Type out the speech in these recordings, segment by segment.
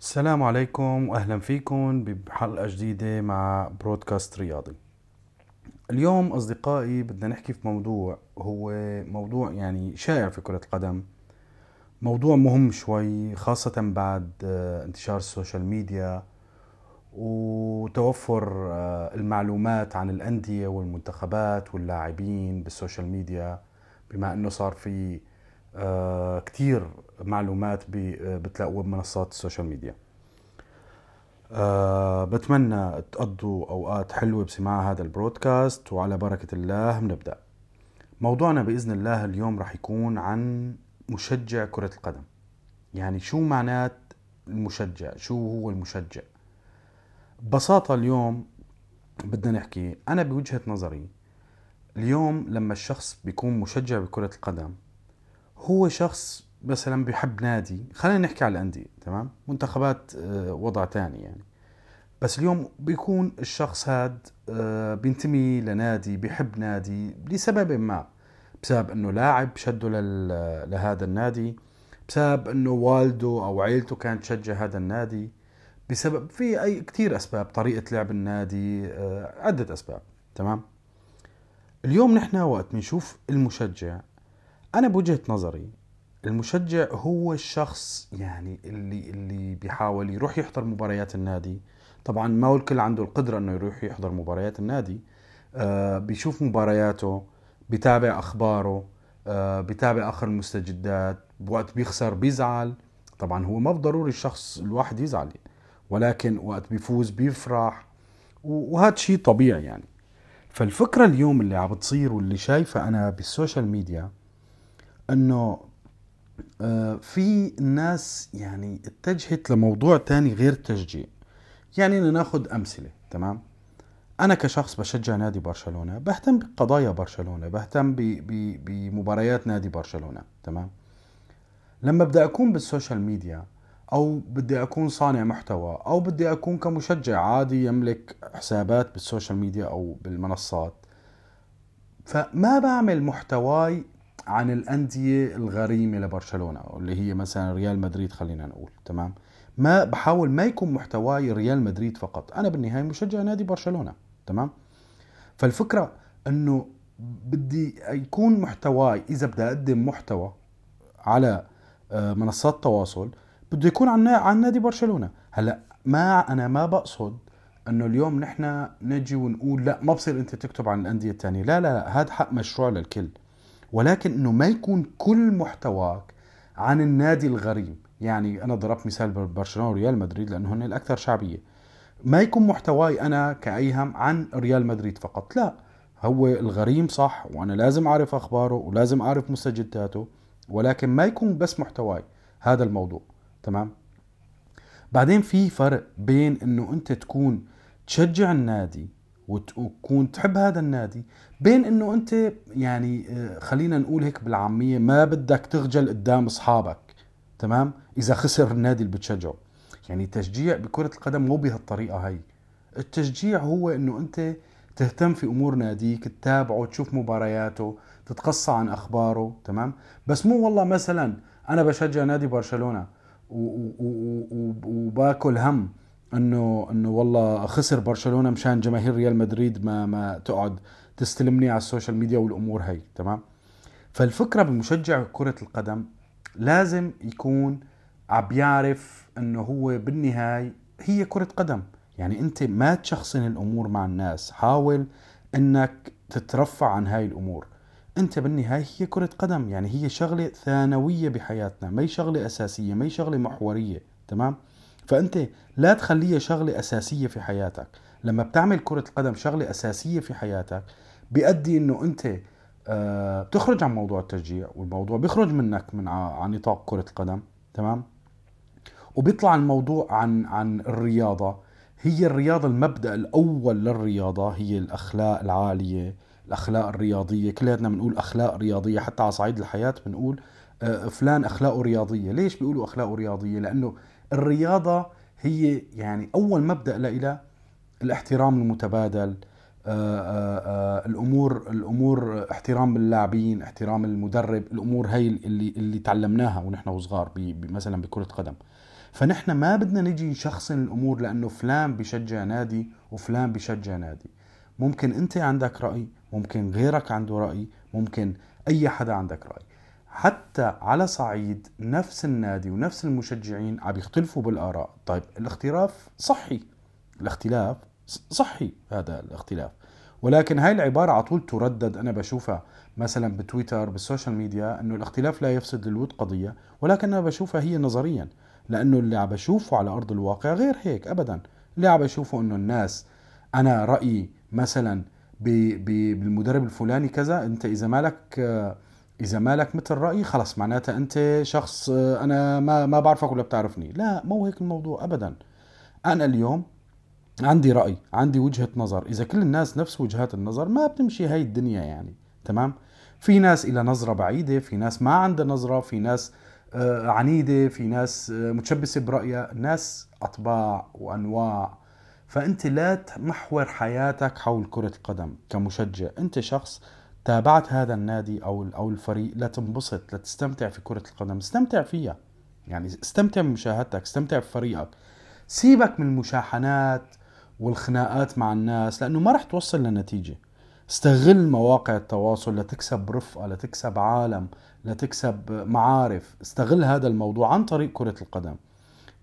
السلام عليكم واهلا فيكم بحلقة جديدة مع broadcast رياضي. اليوم أصدقائي بدنا نحكي في موضوع هو موضوع يعني شائع في كرة القدم. موضوع مهم شوي خاصة بعد آه، انتشار ال social media وتوفر آه، المعلومات عن الأندية والمنتخبات واللاعبين بال social media بما إنه صار في كتير معلومات آه، بتلاقوها بمنصات ال social media. أه بتمنى تقضوا أوقات حلوة بسماع هذا ال broadcast وعلى بركة الله بنبدأ موضوعنا بإذن الله اليوم رح يكون عن مشجع كرة القدم. يعني شو معنات المشجع؟ شو هو المشجع؟ ببساطة اليوم بدنا نحكي أنا بوجهة نظري اليوم لما الشخص بيكون مشجع بكرة القدم هو شخص مثلا بيحب نادي خلينا نحكي على الأندية تمام؟ منتخبات آه، وضع تاني يعني. بس اليوم بيكون الشخص هاد آه، بينتمي لنادي بيحب نادي لسبب ما. بسبب إنه لاعب شده لهذا النادي بسبب إنه والده أو عيلته كانت تشجع هذا النادي بسبب في أي كثير أسباب طريقة لعب النادي آه، عدة أسباب تمام؟ اليوم نحن وقت بنشوف المشجع أنا بوجهة نظري المشجع هو الشخص يعني اللي اللي بيحاول يروح يحضر مباريات النادي. طبعا ما الكل عنده القدرة إنه يروح يحضر مباريات النادي. آه بيشوف مبارياته بيتابع أخباره آه بيتابع آخر المستجدات بوقت بيخسر بيزعل. طبعا هو ما ضروري الشخص الواحد يزعل ولكن وقت بيفوز بيفرح وهذا شيء طبيعي يعني. فالفكرة اليوم اللي عم بتصير واللي شايفة أنا بالسوشيال ميديا إنه آه، في ناس يعني اتجهت لموضوع تاني غير التشجيع يعني ناخذ أمثلة تمام؟ أنا كشخص بشجع نادي برشلونة بهتم بقضايا برشلونة بهتم بمباريات نادي برشلونة تمام؟ لما بدي أكون بال social media أو بدي أكون صانع محتوى أو بدي أكون كمشجع عادي يملك حسابات بال social media أو بالمنصات فما بعمل محتواي عن الأندية الغريمة لبرشلونة اللي هي مثلا ريال مدريد خلينا نقول تمام؟ ما بحاول ما يكون محتواي ريال مدريد فقط. أنا بالنهاية مشجع نادي برشلونة تمام؟ فالفكرة إنه بدي يكون محتواي إذا بدي أقدم محتوى على آه، منصات التواصل بده يكون عن عن نادي برشلونة. هلأ ما أنا ما بقصد إنه اليوم نحن نجي ونقول لا ما بصير أنت تكتب عن الأندية الثانية لا لا لا هذا حق مشروع للكل. ولكن إنه ما يكون كل محتواك عن النادي الغريم. يعني أنا ضربت مثال برشلونة وريال مدريد لأنه هن الأكثر شعبية. ما يكون محتواي أنا كأيهم عن ريال مدريد فقط. لا هو الغريم صح وأنا لازم أعرف أخباره ولازم أعرف مستجداته ولكن ما يكون بس محتواي هذا الموضوع. تمام؟ بعدين في فرق بين إنه أنت تكون تشجع النادي وتكون تحب هذا النادي بين إنه أنت يعني آه، خلينا نقول هيك بالعامية ما بدك تخجل قدام أصحابك تمام؟ إذا خسر النادي اللي بتشجعه. يعني تشجيع بكرة القدم مو بهالطريقة هي. التشجيع هو إنه أنت تهتم في أمور ناديك تتابعه تشوف مبارياته تتقصى عن أخباره تمام؟ بس مو والله مثلا أنا بشجع نادي برشلونة وباكل هم انه انه والله خسر برشلونة مشان جماهير ريال مدريد ما ما تقعد تستلمني على ال social media والأمور هي تمام؟ فالفكرة بمشجع كرة القدم لازم يكون عم يعرف إنه هو بالنهاية هي كرة قدم. يعني أنت ما تشخصن الأمور مع الناس حاول إنك تترفع عن هاي الأمور. أنت بالنهاية هي كرة قدم يعني هي شغلة ثانوية بحياتنا ما هي شغلة أساسية ما هي شغلة محورية تمام؟ فأنت لا تخليها شغلة أساسية في حياتك. لما بتعمل كرة القدم شغلة أساسية في حياتك بيؤدي إنه أنت آه، بتخرج عن موضوع التشجيع والموضوع بيخرج منك من عن نطاق كرة القدم تمام؟ وبيطلع الموضوع عن عن الرياضة. هي الرياضة المبدأ الأول للرياضة هي الأخلاق العالية الأخلاق الرياضية. كلياتنا بنقول أخلاق رياضية حتى على صعيد الحياة بنقول آه، فلان أخلاقه رياضية. ليش بيقولوا أخلاقه رياضية؟ لأنه الرياضة هي يعني أول مبدأ لإلها الاحترام المتبادل آآ آه، آآ آه، الأمور الأمور احترام اللاعبين احترام المدرب الأمور هي اللي اللي تعلمناها ونحن وصغار مثلا بكرة قدم. فنحن ما بدنا نجي نشخصن الأمور لأنه فلان بشجع نادي وفلان بشجع نادي. ممكن أنت عندك رأي ممكن غيرك عنده رأي ممكن أي حدا عندك رأي. حتى على صعيد نفس النادي ونفس المشجعين عم يختلفوا بالآراء. طيب الاختلاف صحي. الاختلاف صحي هذا الاختلاف. ولكن هاي العبارة على طول تردد أنا بشوفها مثلا بتويتر بال social media أنه الاختلاف لا يفسد للود قضية ولكن أنا بشوفها هي نظريا. لأنه اللي عم بشوفه على أرض الواقع غير هيك أبدا. اللي عم بشوفه أنه الناس أنا رأيي مثلا بالمدرب الفلاني كذا أنت إذا مالك إذا مالك مثل رأيي خلص معناتها أنت شخص أنا ما ما بعرفك ولا بتعرفني. لا مو هيك الموضوع أبدا. أنا اليوم عندي رأي عندي وجهة نظر. إذا كل الناس نفس وجهات النظر ما بتمشي هاي الدنيا يعني تمام؟ في ناس إلى نظرة بعيدة في ناس ما عندها نظرة في ناس آه، عنيدة في ناس آه، متشبثة برأيها. ناس أطباع وأنواع. فأنت لا تمحور حياتك حول كرة القدم كمشجع. أنت شخص تابعت هذا النادي أو أو الفريق لتنبسط لتستمتع في كرة القدم استمتع فيها. يعني استمتع بمشاهدتك استمتع بفريقك. سيبك من المشاحنات والخناقات مع الناس لأنه ما رح توصل لنتيجه استغل مواقع التواصل لتكسب رفقة لتكسب عالم لتكسب معارف. استغل هذا الموضوع عن طريق كرة القدم.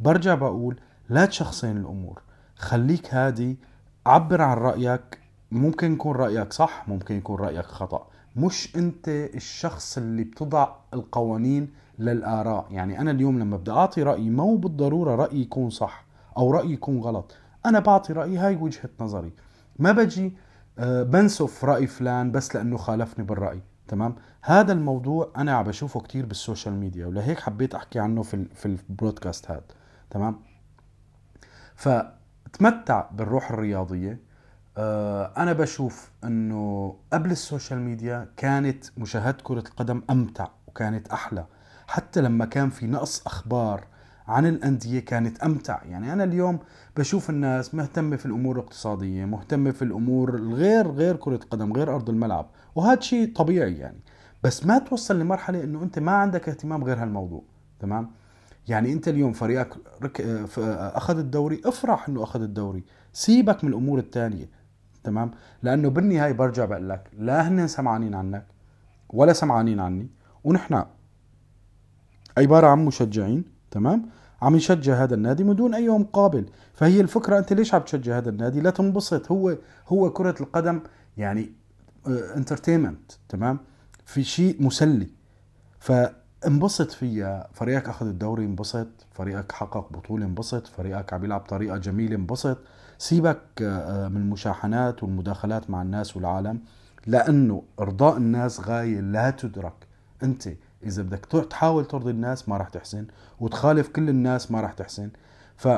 برجع بقول لا تشخصين الأمور. خليك هادي عبر عن رأيك ممكن يكون رأيك صح ممكن يكون رأيك خطأ. مش أنت الشخص اللي بتضع القوانين للآراء. يعني أنا اليوم لما بدي أعطي رأيي مو بالضرورة رأيي يكون صح أو رأيي يكون غلط. أنا بعطي رأيي هاي وجهة نظري. ما بجي آه، بنسف رأي فلان بس لأنه خالفني بالرأي تمام؟ هذا الموضوع أنا عم بشوفه كثير بال social media ولهيك حبيت أحكي عنه في في ال broadcast هذا تمام؟ فتمتع بالروح الرياضية أنا بشوف إنه قبل ال social media كانت مشاهدة كرة القدم أمتع وكانت أحلى. حتى لما كان في نقص أخبار عن الأندية كانت أمتع. يعني أنا اليوم بشوف الناس مهتمة في الأمور الاقتصادية مهتمة في الأمور الغير غير كرة القدم غير أرض الملعب وهذا شيء طبيعي يعني. بس ما توصل لمرحلة أنه أنت ما عندك اهتمام غير هالموضوع تمام؟ يعني أنت اليوم فريقك رك... أخذ الدوري افرح أنه أخذ الدوري سيبك من الأمور الثانية تمام؟ لأنه بالنهاية برجع بقول لك لا هن سمعانين عنك ولا سمعانين عني ونحن عبارة عن مشجعين تمام؟ عم يشجع هذا النادي من دون أي مقابل فهي الفكرة أنت ليش عم تشجع هذا النادي؟ لا تنبسط. هو هو كرة القدم يعني انترتينمنت آه، تمام؟ في شيء مسلي. فانبسط فيها فريقك أخذ الدوري انبسط. فريقك حقق بطولة انبسط. فريقك عم يلعب بطريقة جميلة انبسط. سيبك آه، من المشاحنات والمداخلات مع الناس والعالم لأنه أرضاء الناس غاية لا تدرك. أنت إذا بدك تحاول ترضي الناس ما راح تحسن وتخالف كل الناس ما راح تحسن. ف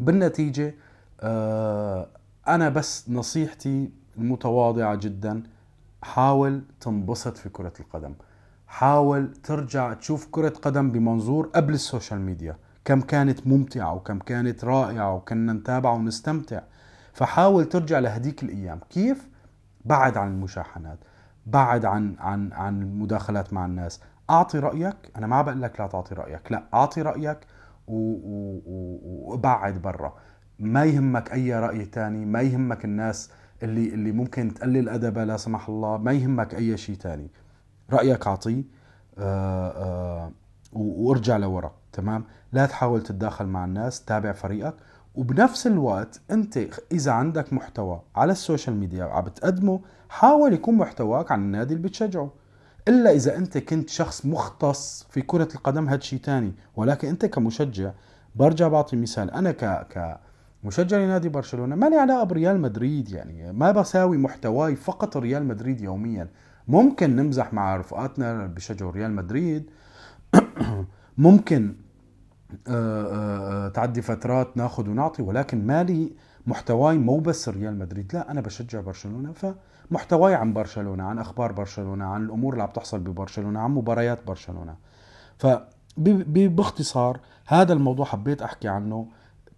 بالنتيجة آه أنا بس نصيحتي المتواضعة جدا حاول تنبسط في كرة القدم. حاول ترجع تشوف كرة قدم بمنظور قبل السوشيال ميديا. كم كانت ممتعة وكم كانت رائعة وكنا نتابع ونستمتع. فحاول ترجع لهديك الأيام. كيف؟ بعد عن المشاحنات بعد عن عن عن المداخلات مع الناس. أعطي رأيك. أنا ما بقول لك لا تعطي رأيك. لا أعطي رأيك وأبعد برا. ما يهمك أي رأي تاني. ما يهمك الناس اللي اللي ممكن تقلل أدبها لا سمح الله. ما يهمك أي شيء تاني. رأيك أعطيه آه، آه، وارجع لورا تمام؟ لا تحاول تتداخل مع الناس تابع فريقك وبنفس الوقت أنت إذا عندك محتوى على ال social media عم بتقدمه حاول يكون محتواك عن النادي اللي بتشجعه. إلا إذا أنت كنت شخص مختص في كرة القدم هاد شيء تاني ولكن أنت كمشجع برجع بعطي مثال. أنا ك ك مشجع لنادي برشلونة ما لي علاقة بريال مدريد يعني ما بساوي محتواي فقط ريال مدريد يوميا. ممكن نمزح مع رفقاتنا اللي بيشجعوا ريال مدريد. ممكن آه، آه، آه، تعدي فترات ناخذ ونعطي ولكن مالي محتواي مو بس ريال مدريد. لا أنا بشجع برشلونة فمحتواي عن برشلونة عن أخبار برشلونة عن الأمور اللي عم تحصل ببرشلونة عن مباريات برشلونة. ف باختصار هذا الموضوع حبيت أحكي عنه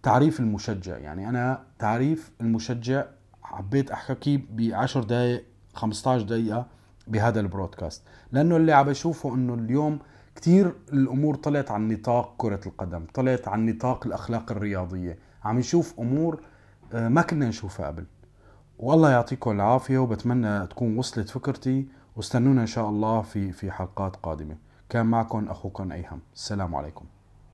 تعريف المشجع. يعني أنا تعريف المشجع حبيت أحكي ب 10 دقائق 15 دقيقة بهذا البرودكاست. لأنه اللي عم بشوفه إنه اليوم كتير الأمور طلعت عن نطاق كرة القدم طلعت عن نطاق الأخلاق الرياضية. عم نشوف أمور آه، ما كنا نشوفها قبل. والله يعطيكم العافية وبتمنى تكون وصلت فكرتي. واستنونا إن شاء الله في في حلقات قادمة. كان معكم أخوكم أيهم. السلام عليكم.